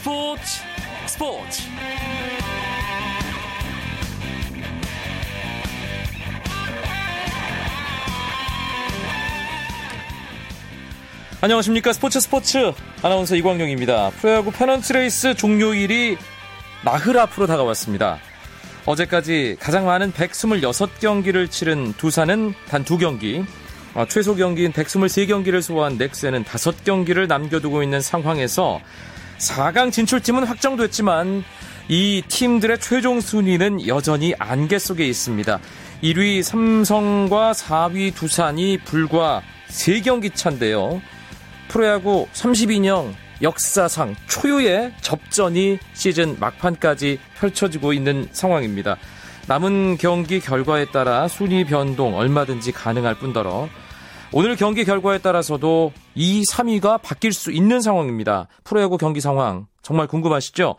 스포츠 스포츠 안녕하십니까 스포츠 스포츠 아나운서 이광용입니다. 프로야구 페넌트 레이스 종료일이 나흘 앞으로 다가왔습니다. 어제까지 가장 많은 126경기를 치른 두산은 단 2경기, 아, 최소 경기인 123경기를 소화한 넥센은 5경기를 남겨두고 있는 상황에서 4강 진출팀은 확정됐지만 이 팀들의 최종 순위는 여전히 안개 속에 있습니다. 1위 삼성과 4위 두산이 불과 3경기 차인데요. 프로야구 32년 역사상 초유의 접전이 시즌 막판까지 펼쳐지고 있는 상황입니다. 남은 경기 결과에 따라 순위 변동 얼마든지 가능할 뿐더러 오늘 경기 결과에 따라서도 2, 3위가 바뀔 수 있는 상황입니다. 프로야구 경기 상황 정말 궁금하시죠?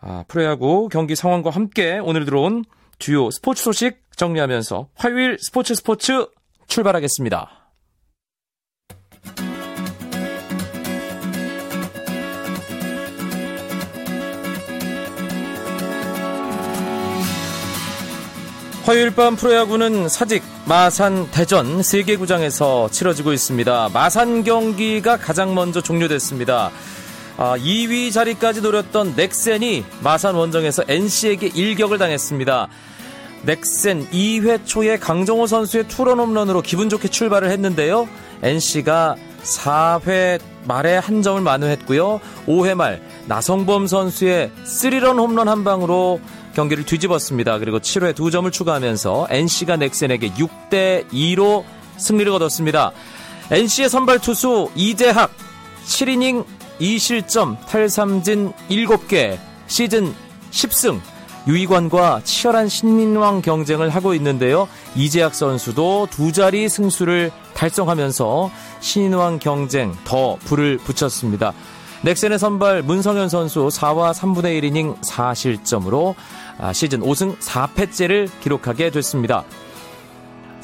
아, 프로야구 경기 상황과 함께 오늘 들어온 주요 스포츠 소식 정리하면서 화요일 스포츠 스포츠 출발하겠습니다. 화요일 밤 프로야구는 사직, 마산, 대전 세 개 구장에서 치러지고 있습니다. 마산 경기가 가장 먼저 종료됐습니다. 아, 2위 자리까지 노렸던 넥센이 마산 원정에서 NC에게 일격을 당했습니다. 넥센 2회 초에 강정호 선수의 투런 홈런으로 기분 좋게 출발을 했는데요. NC가 4회 말에 한 점을 만회했고요. 5회 말 나성범 선수의 3런 홈런 한 방으로 경기를 뒤집었습니다. 그리고 7회 두 점을 추가하면서 NC가 넥센에게 6대 2로 승리를 거뒀습니다. NC의 선발 투수 이재학 7이닝 2실점 탈삼진 7개 시즌 10승 유이관과 치열한 신민왕 경쟁을 하고 있는데요. 이재학 선수도 두 자리 승수를 달성하면서 신인왕 경쟁 더 불을 붙였습니다. 넥센의 선발 문성현 선수 4와 3분의 1이닝 4실점으로 아, 시즌 5승 4패째를 기록하게 됐습니다.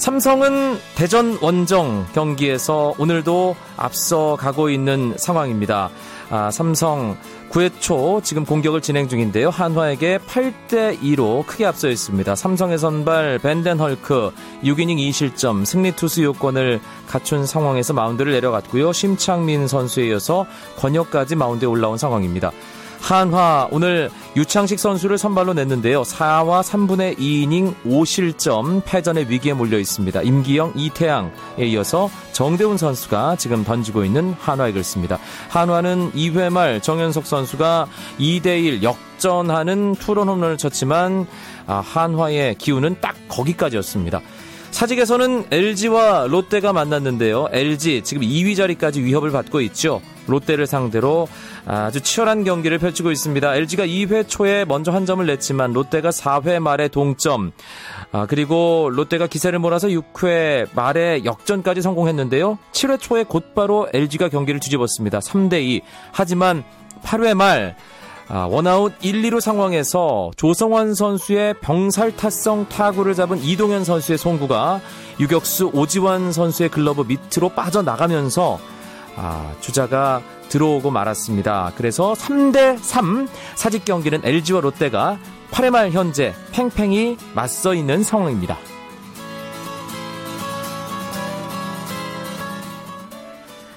삼성은 대전 원정 경기에서 오늘도 앞서 가고 있는 상황입니다. 아, 삼성 9회 초 지금 공격을 진행 중인데요. 한화에게 8대 2로 크게 앞서 있습니다. 삼성의 선발 벤덴 헐크 6이닝 2실점 승리 투수 요건을 갖춘 상황에서 마운드를 내려갔고요. 심창민 선수에 이어서 권혁까지 마운드에 올라온 상황입니다. 한화 오늘 유창식 선수를 선발로 냈는데요. 4와 3분의 2이닝 5실점 패전의 위기에 몰려 있습니다. 임기영, 이태양에 이어서 정대훈 선수가 지금 던지고 있는 한화에 그렇습니다. 한화는 2회 말 정현석 선수가 2대1 역전하는 투런 홈런을 쳤지만 아, 한화의 기운은 딱 거기까지였습니다. 사직에서는 LG와 롯데가 만났는데요. LG 지금 2위 자리까지 위협을 받고 있죠. 롯데를 상대로 아주 치열한 경기를 펼치고 있습니다. LG가 2회 초에 먼저 한 점을 냈지만 롯데가 4회 말에 동점. 아, 그리고 롯데가 기세를 몰아서 6회 말에 역전까지 성공했는데요. 7회 초에 곧바로 LG가 경기를 뒤집었습니다. 3대 2. 하지만 8회 말 아, 원아웃 1, 2루 상황에서 조성환 선수의 병살타성 타구를 잡은 이동현 선수의 송구가 유격수 오지환 선수의 글러브 밑으로 빠져나가면서 아, 주자가 들어오고 말았습니다. 그래서 3대 3 사직 경기는 LG와 롯데가 8회 말 현재 팽팽히 맞서 있는 상황입니다.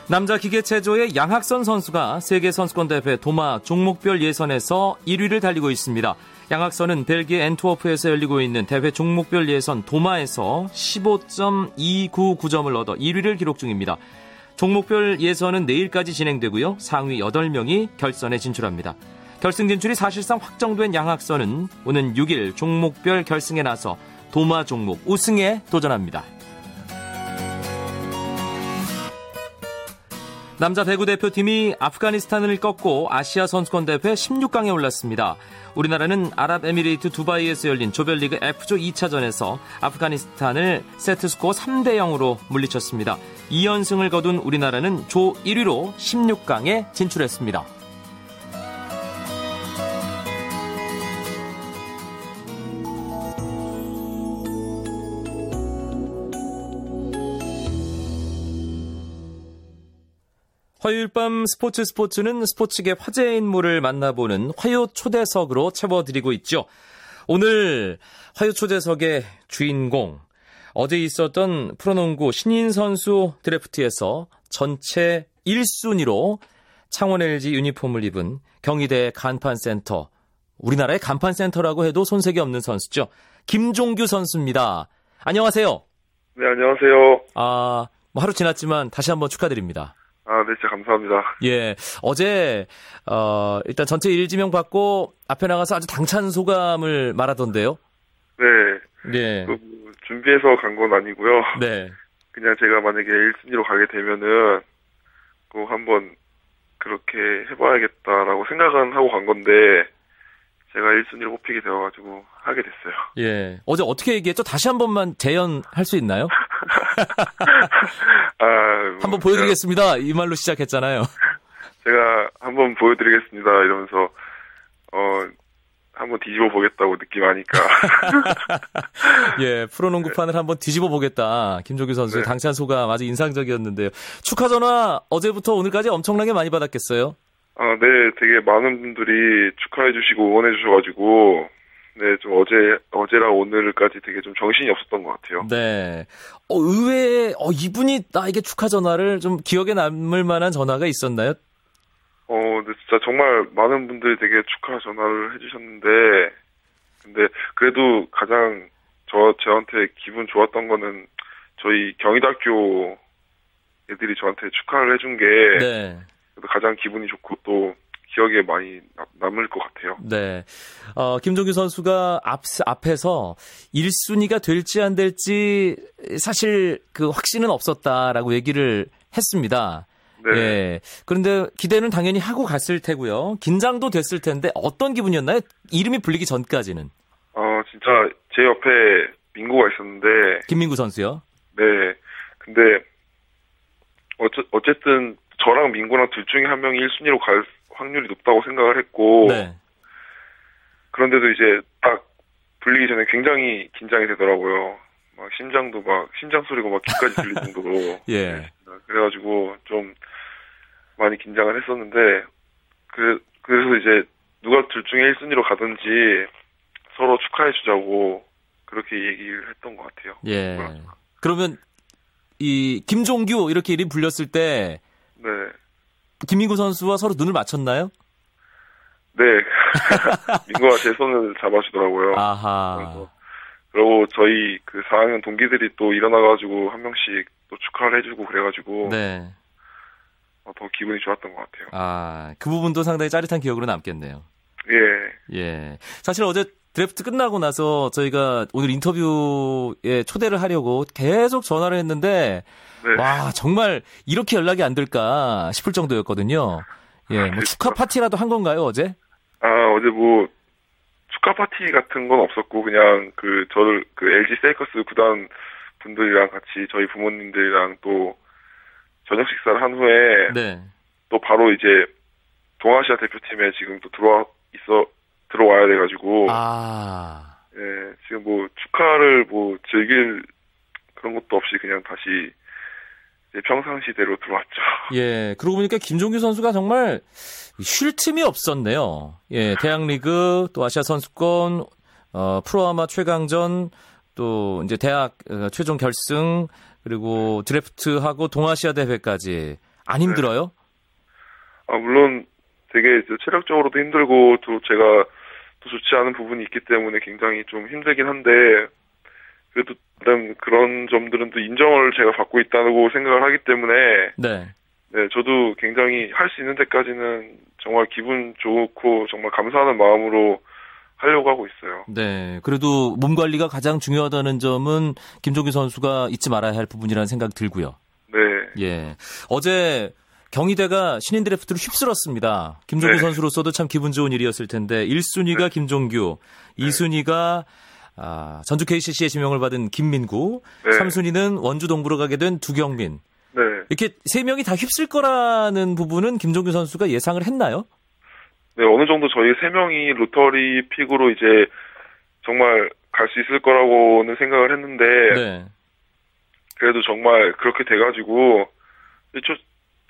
남자 기계체조의 양학선 선수가 세계선수권대회 도마 종목별 예선에서 1위를 달리고 있습니다. 양학선은 벨기에 엔트워프에서 열리고 있는 대회 종목별 예선 도마에서 15.299점을 얻어 1위를 기록 중입니다. 종목별 예선은 내일까지 진행되고요. 상위 8명이 결선에 진출합니다. 결승 진출이 사실상 확정된 양학선은 오는 6일 종목별 결승에 나서 도마 종목 우승에 도전합니다. 남자 배구 대표팀이 아프가니스탄을 꺾고 아시아 선수권 대회 16강에 올랐습니다. 우리나라는 아랍에미레이트 두바이에서 열린 조별리그 F조 2차전에서 아프가니스탄을 세트스코어 3대 0으로 물리쳤습니다. 2연승을 거둔 우리나라는 조 1위로 16강에 진출했습니다. 화요일 밤 스포츠 스포츠는 스포츠계 화제 인물을 만나보는 화요 초대석으로 채워드리고 있죠. 오늘 화요 초대석의 주인공, 어제 있었던 프로농구 신인 선수 드래프트에서 전체 1순위로 창원 LG 유니폼을 입은 경희대 간판센터, 우리나라의 간판센터라고 해도 손색이 없는 선수죠. 김종규 선수입니다. 안녕하세요. 네, 안녕하세요. 아, 뭐 하루 지났지만 다시 한번 축하드립니다. 아, 네, 진짜 감사합니다. 예. 어제, 어, 일단 전체 1지명 받고 앞에 나가서 아주 당찬 소감을 말하던데요. 네. 네. 그, 준비해서 간 건 아니고요. 네. 그냥 제가 만약에 1순위로 가게 되면은 꼭 한번 그렇게 해봐야겠다라고 생각은 하고 간 건데 제가 1순위로 뽑히게 되어가지고 하게 됐어요. 예. 어제 어떻게 얘기했죠? 다시 한 번만 재연할 수 있나요? 아, 뭐 한번 보여드리겠습니다. 이 말로 시작했잖아요. 제가 한번 보여드리겠습니다. 이러면서 어 한번 뒤집어 보겠다고 느낌 아니까. 예, 프로농구판을 한번 뒤집어 보겠다. 김종규 선수의 네. 당찬 소감 아주 인상적이었는데요. 축하 전화 어제부터 오늘까지 엄청나게 많이 받았겠어요? 아, 네, 되게 많은 분들이 축하해 주시고 응원해 주셔가지고, 네, 좀 어제, 어제랑 오늘까지 되게 좀 정신이 없었던 것 같아요. 네. 어, 의외에, 어, 이분이 나에게 축하 전화를 좀 기억에 남을 만한 전화가 있었나요? 어, 근데 진짜 정말 많은 분들이 되게 축하 전화를 해주셨는데, 근데 그래도 가장 저, 저한테 기분 좋았던 거는 저희 경희대학교 애들이 저한테 축하를 해준 게, 네. 가장 기분이 좋고 또 기억에 많이 남- 남을 것 같아요. 네. 어, 김종규 선수가 앞, 앞에서 1순위가 될지 안 될지 사실 그 확신은 없었다라고 얘기를 했습니다. 네. 예. 그런데 기대는 당연히 하고 갔을 테고요. 긴장도 됐을 텐데 어떤 기분이었나요? 이름이 불리기 전까지는. 어, 진짜 제 옆에 민구가 있었는데, 김민구 선수요. 네. 근데 어째, 어쨌든 저랑 민구랑 둘 중에 한 명이 1순위로 갈 확률이 높다고 생각을 했고 네. 그런데도 이제 딱 불리기 전에 굉장히 긴장이 되더라고요. 막 심장도 막 심장 소리가 막 귀까지 들릴 정도로. 예. 네. 그래가지고 좀 많이 긴장을 했었는데 그 그래서 이제 누가 둘 중에 1순위로 가든지 서로 축하해 주자고 그렇게 얘기를 했던 것 같아요. 예. 그러면 이 김종규 이렇게 이름 불렸을 때 네. 김민구 선수와 서로 눈을 맞췄나요? 네. 민구가 제 손을 잡아주더라고요. 아하. 그리고 저희 그 4학년 동기들이 또 일어나가지고 한 명씩 또 축하를 해주고 그래가지고 네. 어, 더 기분이 좋았던 것 같아요. 아, 그 부분도 상당히 짜릿한 기억으로 남겠네요. 예. 예. 사실 어제 드래프트 끝나고 나서 저희가 오늘 인터뷰에 초대를 하려고 계속 전화를 했는데 네. 와, 정말 이렇게 연락이 안 될까 싶을 정도였거든요. 예, 뭐 축하 파티라도 한 건가요, 어제? 아 어제 뭐 축하 파티 같은 건 없었고 그냥 그 저를 그 LG 세이커스 구단 분들이랑 같이 저희 부모님들이랑 또 저녁 식사를 한 후에 네. 또 바로 이제 동아시아 대표팀에 지금 또 들어와 있어 들어와야 돼가지고 아. 예, 지금 뭐 축하를 뭐 즐길 그런 것도 없이 그냥 다시 평상시대로 들어왔죠. 예, 그러고 보니까 김종규 선수가 정말 쉴 틈이 없었네요. 예, 대학리그, 또 아시아 선수권, 어, 프로아마 최강전, 또 이제 대학 어, 최종 결승, 그리고 드래프트하고 동아시아 대회까지 안 힘들어요? 아, 물론 되게 체력적으로도 힘들고 또 제가 또 좋지 않은 부분이 있기 때문에 굉장히 좀 힘들긴 한데 그래도 일단 그런 점들은 또 인정을 제가 받고 있다고 생각을 하기 때문에 네. 네, 저도 굉장히 할 수 있는 데까지는 정말 기분 좋고 정말 감사하는 마음으로 하려고 하고 있어요. 네. 그래도 몸 관리가 가장 중요하다는 점은 김종규 선수가 잊지 말아야 할 부분이라는 생각이 들고요. 네. 예. 어제 경희대가 신인 드래프트를 휩쓸었습니다. 김종규 네. 선수로서도 참 기분 좋은 일이었을 텐데 1순위가 김종규, 2순위가 아, 전주 KCC의 지명을 받은 김민구, 네. 3순위는 원주 동부로 가게 된 두경민. 네. 이렇게 세 명이 다 휩쓸 거라는 부분은 김종규 선수가 예상을 했나요? 네, 어느 정도 저희 세 명이 로터리 픽으로 이제 정말 갈 수 있을 거라고는 생각을 했는데 네. 그래도 정말 그렇게 돼가지고 저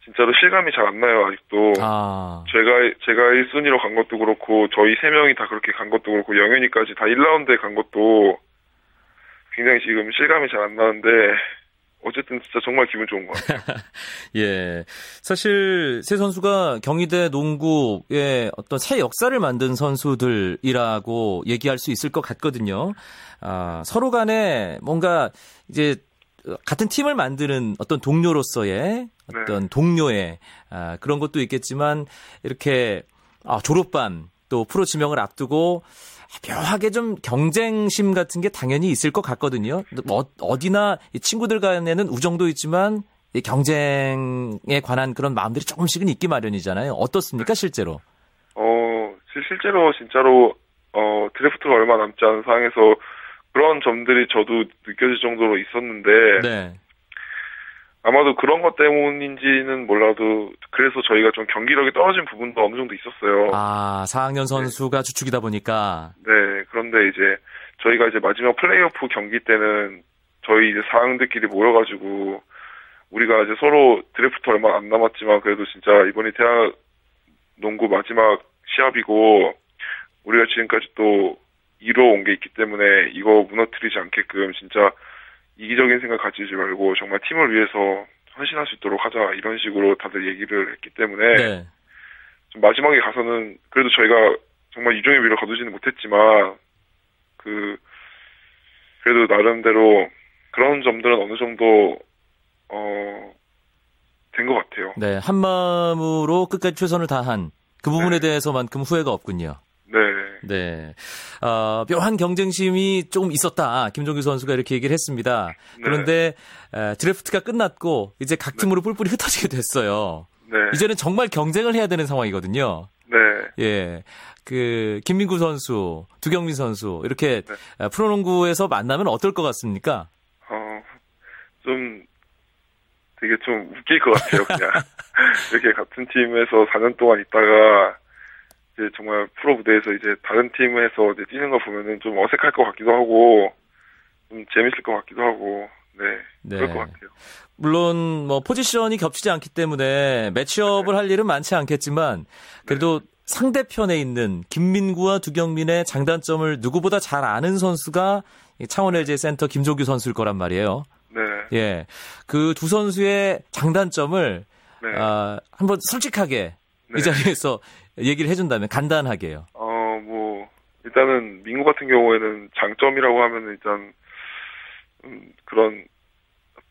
진짜로 실감이 잘 안 나요 아직도. 아. 제가 제가 1순위로 간 것도 그렇고 저희 세 명이 다 그렇게 간 것도 그렇고 영현이까지 다 1라운드에 간 것도 굉장히 지금 실감이 잘 안 나는데 어쨌든 진짜 정말 기분 좋은 것 같아요. 예. 사실 세 선수가 경희대 농구의 어떤 새 역사를 만든 선수들이라고 얘기할 수 있을 것 같거든요. 아, 서로 간에 뭔가 이제 같은 팀을 만드는 어떤 동료로서의 어떤 네. 동료의 아, 그런 것도 있겠지만 이렇게 아, 졸업반 또 프로 지명을 앞두고 묘하게 좀 경쟁심 같은 게 당연히 있을 것 같거든요. 뭐 어디나 친구들 간에는 우정도 있지만 경쟁에 관한 그런 마음들이 조금씩은 있기 마련이잖아요. 어떻습니까, 실제로? 어, 실제로 진짜로 어, 드래프트가 얼마 남지 않은 상황에서 그런 점들이 저도 느껴질 정도로 있었는데 네. 아마도 그런 것 때문인지는 몰라도 그래서 저희가 좀 경기력이 떨어진 부분도 어느 정도 있었어요. 아, 4학년 선수가 네. 주축이다 보니까. 네, 그런데 이제 저희가 이제 마지막 플레이오프 경기 때는 저희 이제 4학년들끼리 모여가지고 우리가 이제 서로 드래프트 얼마 안 남았지만 그래도 진짜 이번이 대학 농구 마지막 시합이고 우리가 지금까지 또 이뤄온 게 있기 때문에 이거 무너뜨리지 않게끔 진짜 이기적인 생각 가지지 말고 정말 팀을 위해서 헌신할 수 있도록 하자 이런 식으로 다들 얘기를 했기 때문에 네. 좀 마지막에 가서는 그래도 저희가 정말 유종의 미를 거두지는 못했지만 그 그래도 나름대로 그런 점들은 어느 정도 어 된 것 같아요. 네, 한 마음으로 끝까지 최선을 다한 그 부분에 네. 대해서만큼 후회가 없군요. 네. 네. 어, 묘한 경쟁심이 조금 있었다. 김종규 선수가 이렇게 얘기를 했습니다. 네. 그런데 에, 드래프트가 끝났고 이제 각 팀으로 네. 뿔뿔이 흩어지게 됐어요. 네. 이제는 정말 경쟁을 해야 되는 상황이거든요. 네. 예. 그 김민구 선수, 두경민 선수 이렇게 네. 프로농구에서 만나면 어떨 것 같습니까? 어, 좀 되게 좀 웃길 것 같아요, 그냥. 이렇게 같은 팀에서 4년 동안 있다가 이제 정말 프로 무대에서 이제 다른 팀에서 이제 뛰는 거 보면은 좀 어색할 것 같기도 하고 좀 재밌을 것 같기도 하고 네, 네. 그럴 것 같아요. 물론 뭐 포지션이 겹치지 않기 때문에 매치업을 네. 할 일은 많지 않겠지만 그래도 네. 상대편에 있는 김민구와 두경민의 장단점을 누구보다 잘 아는 선수가 창원 LG 센터 김종규 선수일 거란 말이에요. 네. 예. 그 두 선수의 장단점을 네. 아, 한번 솔직하게 이 네. 자리에서 얘기를 해준다면 간단하게요. 어, 뭐 일단은 민구 같은 경우에는 장점이라고 하면 일단 음, 그런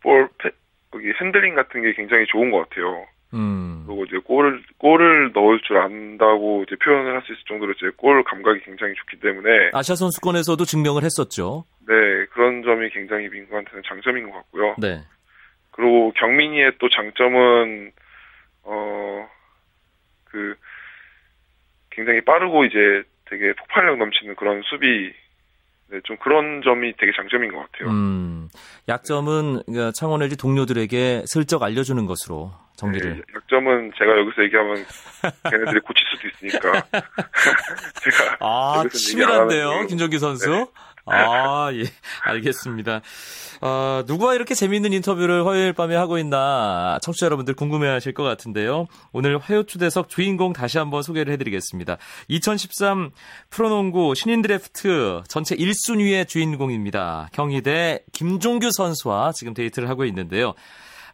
볼 패, 거기 핸들링 같은 게 굉장히 좋은 것 같아요. 음. 그리고 이제 골을 골을 넣을 줄 안다고 이제 표현을 할 수 있을 정도로 이제 골 감각이 굉장히 좋기 때문에 아시아 선수권에서도 증명을 했었죠. 네, 그런 점이 굉장히 민구한테는 장점인 것 같고요. 네. 그리고 경민이의 또 장점은 어그 굉장히 빠르고 이제 되게 폭발력 넘치는 그런 수비 네, 좀 그런 점이 되게 장점인 것 같아요. 음, 약점은 그러니까 창원 LG 동료들에게 슬쩍 알려주는 것으로 정리를. 네, 약점은 제가 여기서 얘기하면 걔네들이 고칠 수도 있으니까. 제가 아 치밀한데요, 김종규 선수. 네. 아, 예, 알겠습니다. 어, 누구와 이렇게 재미있는 인터뷰를 화요일 밤에 하고 있나 청취자 여러분들 궁금해 하실 것 같은데요. 오늘 화요 초대석 주인공 다시 한번 소개를 해드리겠습니다. 2013 프로농구 신인 드래프트 전체 1순위의 주인공입니다. 경희대 김종규 선수와 지금 데이트를 하고 있는데요.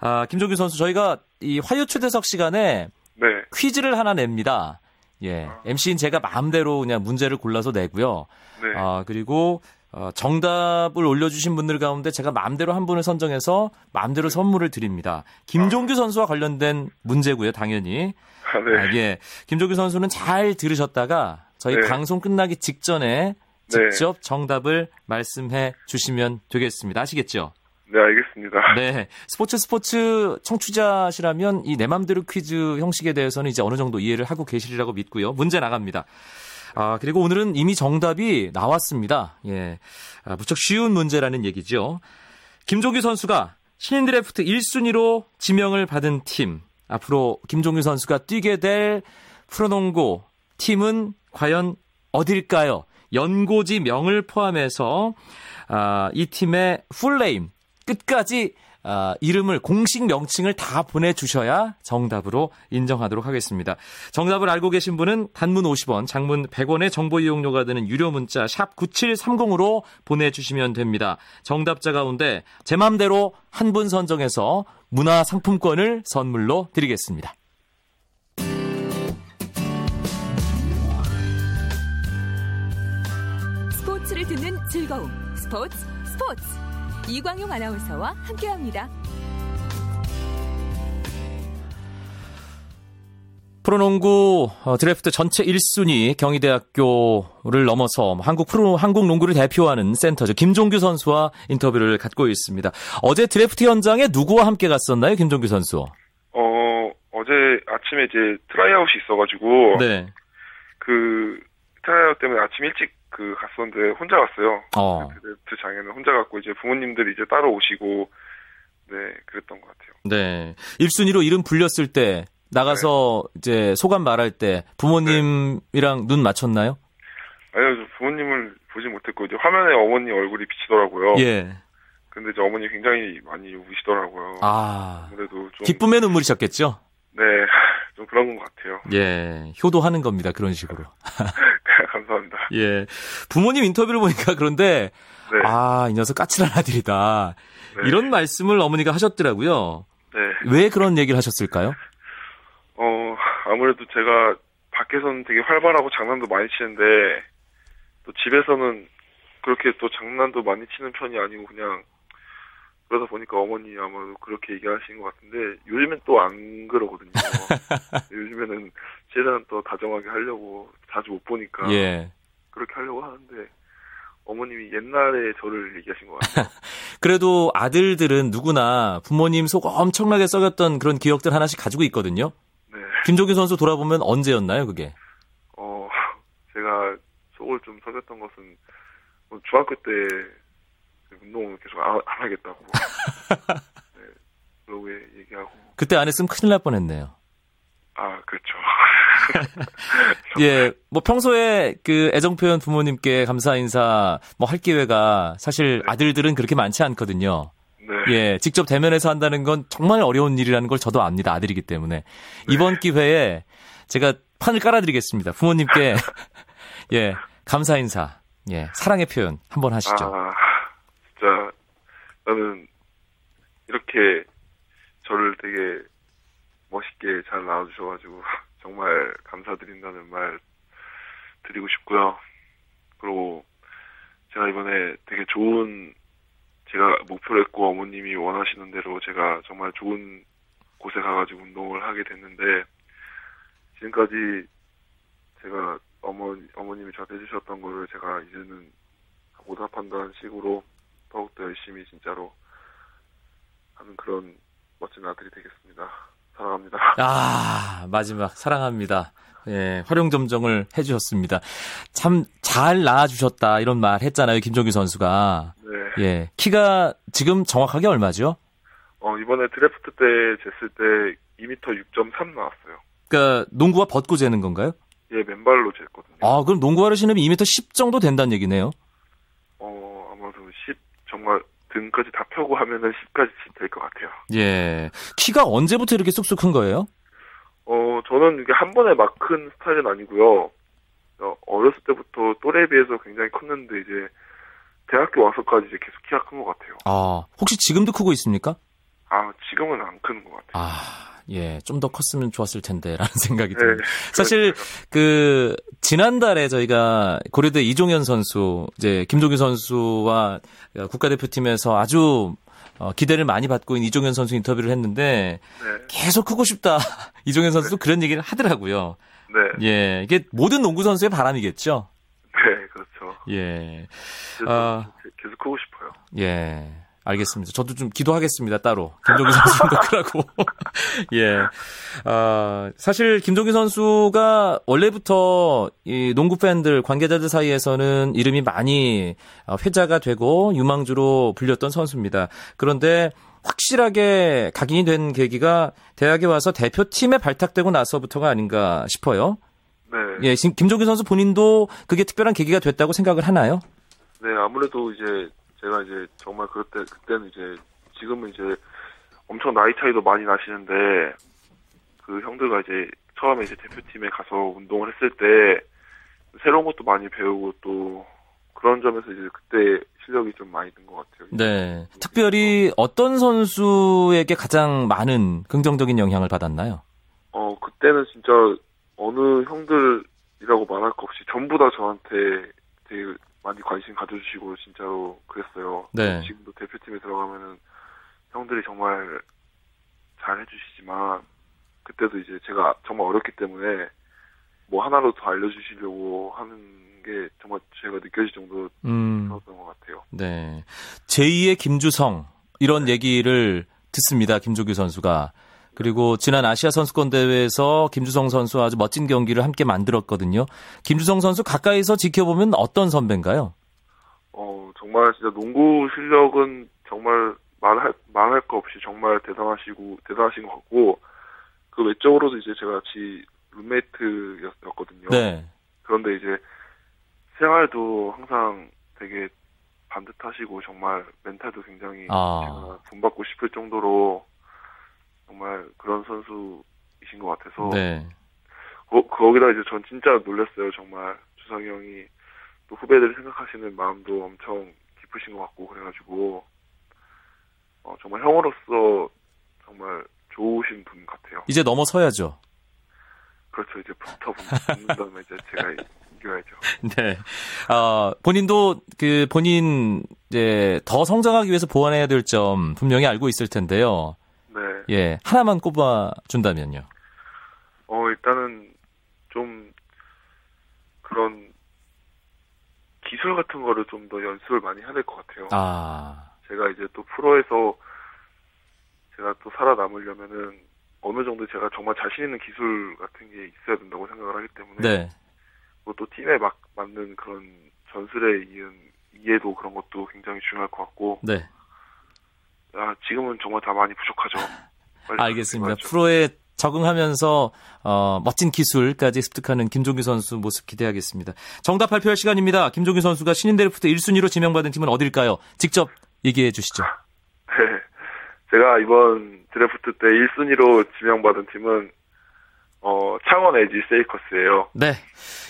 아, 김종규 선수 저희가 이 화요 초대석 시간에 네. 퀴즈를 하나 냅니다. 예. 아. MC인 제가 마음대로 그냥 문제를 골라서 내고요. 네. 아, 그리고 어, 정답을 올려주신 분들 가운데 제가 마음대로 한 분을 선정해서 마음대로 선물을 드립니다. 김종규 선수와 관련된 문제고요, 당연히. 아, 네. 아, 예. 김종규 선수는 잘 들으셨다가 저희 네. 방송 끝나기 직전에 네. 직접 네. 정답을 말씀해 주시면 되겠습니다. 아시겠죠? 네, 알겠습니다. 네. 스포츠 스포츠 청취자시라면 이 내 맘대로 퀴즈 형식에 대해서는 이제 어느 정도 이해를 하고 계시리라고 믿고요. 문제 나갑니다. 아, 그리고 오늘은 이미 정답이 나왔습니다. 예. 아, 무척 쉬운 문제라는 얘기죠. 김종규 선수가 신인 드래프트 1순위로 지명을 받은 팀. 앞으로 김종규 선수가 뛰게 될 프로농구 팀은 과연 어딜까요? 연고지 명을 포함해서 아, 이 팀의 풀네임 끝까지 아, 이름을 공식 명칭을 다 보내주셔야 정답으로 인정하도록 하겠습니다. 정답을 알고 계신 분은 단문 50원, 장문 100원의 정보 이용료가 되는 유료 문자 샵 9730으로 보내주시면 됩니다. 정답자 가운데 제 맘대로 한 분 선정해서 문화 상품권을 선물로 드리겠습니다. 스포츠를 듣는 즐거움. 스포츠, 스포츠. 이광용 아나운서와 함께합니다. 프로농구 어, 드래프트 전체 1순위 경희대학교를 넘어서 한국 프로 한국 농구를 대표하는 센터죠 김종규 선수와 인터뷰를 갖고 있습니다. 어제 드래프트 현장에 누구와 함께 갔었나요, 김종규 선수? 어 어제 아침에 이제 트라이아웃이 있어가지고 네. 그 트라이아웃 때문에 아침 일찍 그 갔었는데 혼자 갔어요. 어. 드래프트 장에는 혼자 갔고 이제 부모님들이 이제 따로 오시고 네 그랬던 것 같아요. 네. 1순위로 이름 불렸을 때 나가서 이제 소감 말할 때 부모님이랑 눈 맞췄나요? 아니요 저 부모님을 보지 못했고 이제 화면에 어머니 얼굴이 비치더라고요. 예. 근데 이제 어머니 굉장히 많이 우시더라고요. 아. 아무래도 좀 기쁨의 눈물이셨겠죠? 네, 좀 그런 것 같아요. 예. 효도하는 겁니다. 그런 식으로. 감사합니다. 예. 부모님 인터뷰를 보니까 그런데 네, 아, 이 녀석 까칠한 아들이다. 네. 이런 말씀을 어머니가 하셨더라고요. 네. 왜 그런 얘기를 하셨을까요? 어, 아무래도 제가 밖에서는 되게 활발하고 장난도 많이 치는데, 또 집에서는 그렇게 또 장난도 많이 치는 편이 아니고 그냥, 그러다 보니까 어머니 아마도 그렇게 얘기하신 것 같은데, 요즘엔 또 안 그러거든요. 요즘에는 최대한 또 다정하게 하려고 자주 못 보니까, 예. 그렇게 하려고 하는데, 어머님이 옛날에 저를 얘기하신 것 같아요. 그래도 아들들은 누구나 부모님 속 엄청나게 썩였던 그런 기억들 하나씩 가지고 있거든요. 네. 김종규 선수 돌아보면 언제였나요, 그게? 어, 제가 속을 좀 썩였던 것은 뭐 중학교 때 운동을 계속 안, 안 하겠다고. 네, 그러고 얘기하고. 그때 안 했으면 큰일 날 뻔했네요. 예, 뭐 평소에 그 애정 표현 부모님께 감사 인사 뭐 할 기회가 사실 아들들은 그렇게 많지 않거든요. 네. 예, 직접 대면해서 한다는 건 정말 어려운 일이라는 걸 저도 압니다. 아들이기 때문에. 이번 기회에 제가 판을 깔아드리겠습니다. 부모님께, 예, 감사 인사, 예, 사랑의 표현 한번 하시죠. 아, 진짜 나는 이렇게 저를 되게 멋있게 잘 낳아주셔가지고 정말 감사드린다는 말 드리고 싶고요. 그리고 제가 이번에 되게 좋은 제가 목표를 했고 어머님이 원하시는 대로 제가 정말 좋은 곳에 가가지고 운동을 하게 됐는데 지금까지 제가 어머 어머님이 저한테 해주셨던 거를 제가 이제는 보답한다는 식으로 더욱더 열심히 진짜로 하는 그런 멋진 아들이 되겠습니다. 사랑합니다. 아, 마지막 사랑합니다. 예, 활용 점정을 해 주셨습니다. 참잘 낳아주셨다 이런 말 했잖아요, 김종규 선수가. 네. 예, 키가 지금 정확하게 얼마죠? 어, 이번에 드래프트 때 쟀을 때 2m 6.3 나왔어요. 그러니까 농구와 벗고 재는 건가요? 예, 맨발로 쟀거든요. 아, 그럼 농구화를 신으면 2m 10 정도 된다는 얘기네요. 어, 아마도 10 정말 등까지 다 펴고 하면은 10까지 될 것 같아요. 예. 키가 언제부터 이렇게 쑥쑥 큰 거예요? 어, 저는 이게 한 번에 막 큰 스타일은 아니고요. 어, 어렸을 때부터 또래에 비해서 굉장히 컸는데 이제 대학교 와서까지 이제 계속 키가 큰 것 같아요. 아, 혹시 지금도 크고 있습니까? 아, 지금은 안 크는 것 같아요. 아, 예. 좀 더 컸으면 좋았을 텐데, 라는 생각이 네. 듭니다. 사실, 그, 지난달에 저희가 고려대 이종현 선수, 이제, 김종규 선수와 국가대표팀에서 아주 어, 기대를 많이 받고 있는 이종현 선수 인터뷰를 했는데, 네. 계속 크고 싶다. 이종현 선수도 그런 얘기를 하더라고요. 네. 예. 이게 모든 농구 선수의 바람이겠죠? 네, 그렇죠. 예. 그래서 아. 계속 크고 싶어요. 예. 알겠습니다. 저도 좀 기도하겠습니다, 따로. 김종규 선수 좀더 크라고. 예. 아, 사실 김종규 선수가 원래부터 이 농구 팬들, 관계자들 사이에서는 이름이 많이 어, 회자가 되고 유망주로 불렸던 선수입니다. 그런데 확실하게 각인이 된 계기가 대학에 와서 대표팀에 발탁되고 나서부터가 아닌가 싶어요. 네. 예, 지금 김종규 선수 본인도 그게 특별한 계기가 됐다고 생각을 하나요? 네, 아무래도 이제 제가 이제 정말 그때 그때는 이제 지금은 이제 엄청 나이 차이도 많이 나시는데 그 형들과 이제 처음에 이제 대표팀에 가서 운동을 했을 때 새로운 것도 많이 배우고 또 그런 점에서 이제 그때 실력이 좀 많이 는것 같아요. 네. 특별히 어떤 선수에게 가장 많은 긍정적인 영향을 받았나요? 어, 그때는 진짜 어느 형들이라고 말할 거 없이 전부 다 저한테 되게 많이 관심 가져주시고 진짜로 그랬어요. 네. 지금도 대표팀에 들어가면은 형들이 정말 잘 해주시지만 그때도 이제 제가 정말 어렸기 때문에 뭐 하나로 더 알려주시려고 하는 게 정말 제가 느껴질 정도로 음, 좋았던 것 같아요. 네. 제2의 김주성 이런 얘기를 듣습니다. 김조규 선수가. 그리고 지난 아시아 선수권 대회에서 김주성 선수 아주 멋진 경기를 함께 만들었거든요. 김주성 선수 가까이서 지켜보면 어떤 선배인가요? 어, 정말 진짜 농구 실력은 정말 말할, 말할 거 없이 정말 대단하시고, 대단하신 것 같고, 그 외적으로도 이제 제가 같이 룸메이트였거든요. 네. 그런데 이제 생활도 항상 되게 반듯하시고 정말 멘탈도 굉장히 아. 제가 본받고 싶을 정도로 정말 그런 선수이신 것 같아서 네. 거, 거기다 이제 전 진짜 놀랐어요. 정말 주상이 형이 또 후배들 생각하시는 마음도 엄청 깊으신 것 같고 그래가지고 어, 정말 형으로서 정말 좋으신 분 같아요. 이제 넘어서야죠. 그렇죠. 이제 붙어 붙는 다음에 이제 제가 이겨야죠. 네. 어, 본인도 그 본인 이제 더 성장하기 위해서 보완해야 될 점 분명히 알고 있을 텐데요. 네. 예. 하나만 꼽아 준다면요. 어 일단은 좀 그런 기술 같은 거를 좀 더 연습을 많이 해야 될 것 같아요. 아. 제가 이제 또 프로에서 제가 또 살아남으려면은 어느 정도 제가 정말 자신 있는 기술 같은 게 있어야 된다고 생각을 하기 때문에 네. 그리고 또 팀에 막 맞는 그런 전술에 이은 이해도 그런 것도 굉장히 중요할 것 같고 네. 아 지금은 정말 다 많이 부족하죠. 알겠습니다. 프로에 적응하면서 어, 멋진 기술까지 습득하는 김종규 선수 모습 기대하겠습니다. 정답 발표할 시간입니다. 김종규 선수가 신인 드래프트 1순위로 지명받은 팀은 어딜까요? 직접 얘기해 주시죠. 네. 제가 이번 드래프트 때 1순위로 지명받은 팀은 어, 창원 LG 세이커스예요. 네.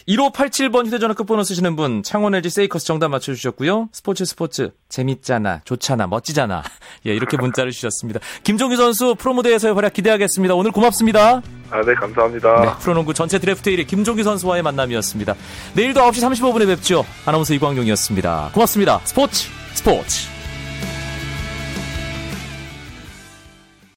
1587번 휴대전화 끝번호 쓰시는 분 창원 LG 세이커스 정답 맞춰주셨고요. 스포츠 스포츠 재밌잖아 좋잖아 멋지잖아 예 이렇게 문자를 주셨습니다. 김종규 선수 프로무대에서의 활약 기대하겠습니다. 오늘 고맙습니다. 아, 네, 감사합니다. 네, 프로농구 전체 드래프트 1위 김종규 선수와의 만남이었습니다. 내일도 9시 35분에 뵙죠. 아나운서 이광용이었습니다. 고맙습니다. 스포츠 스포츠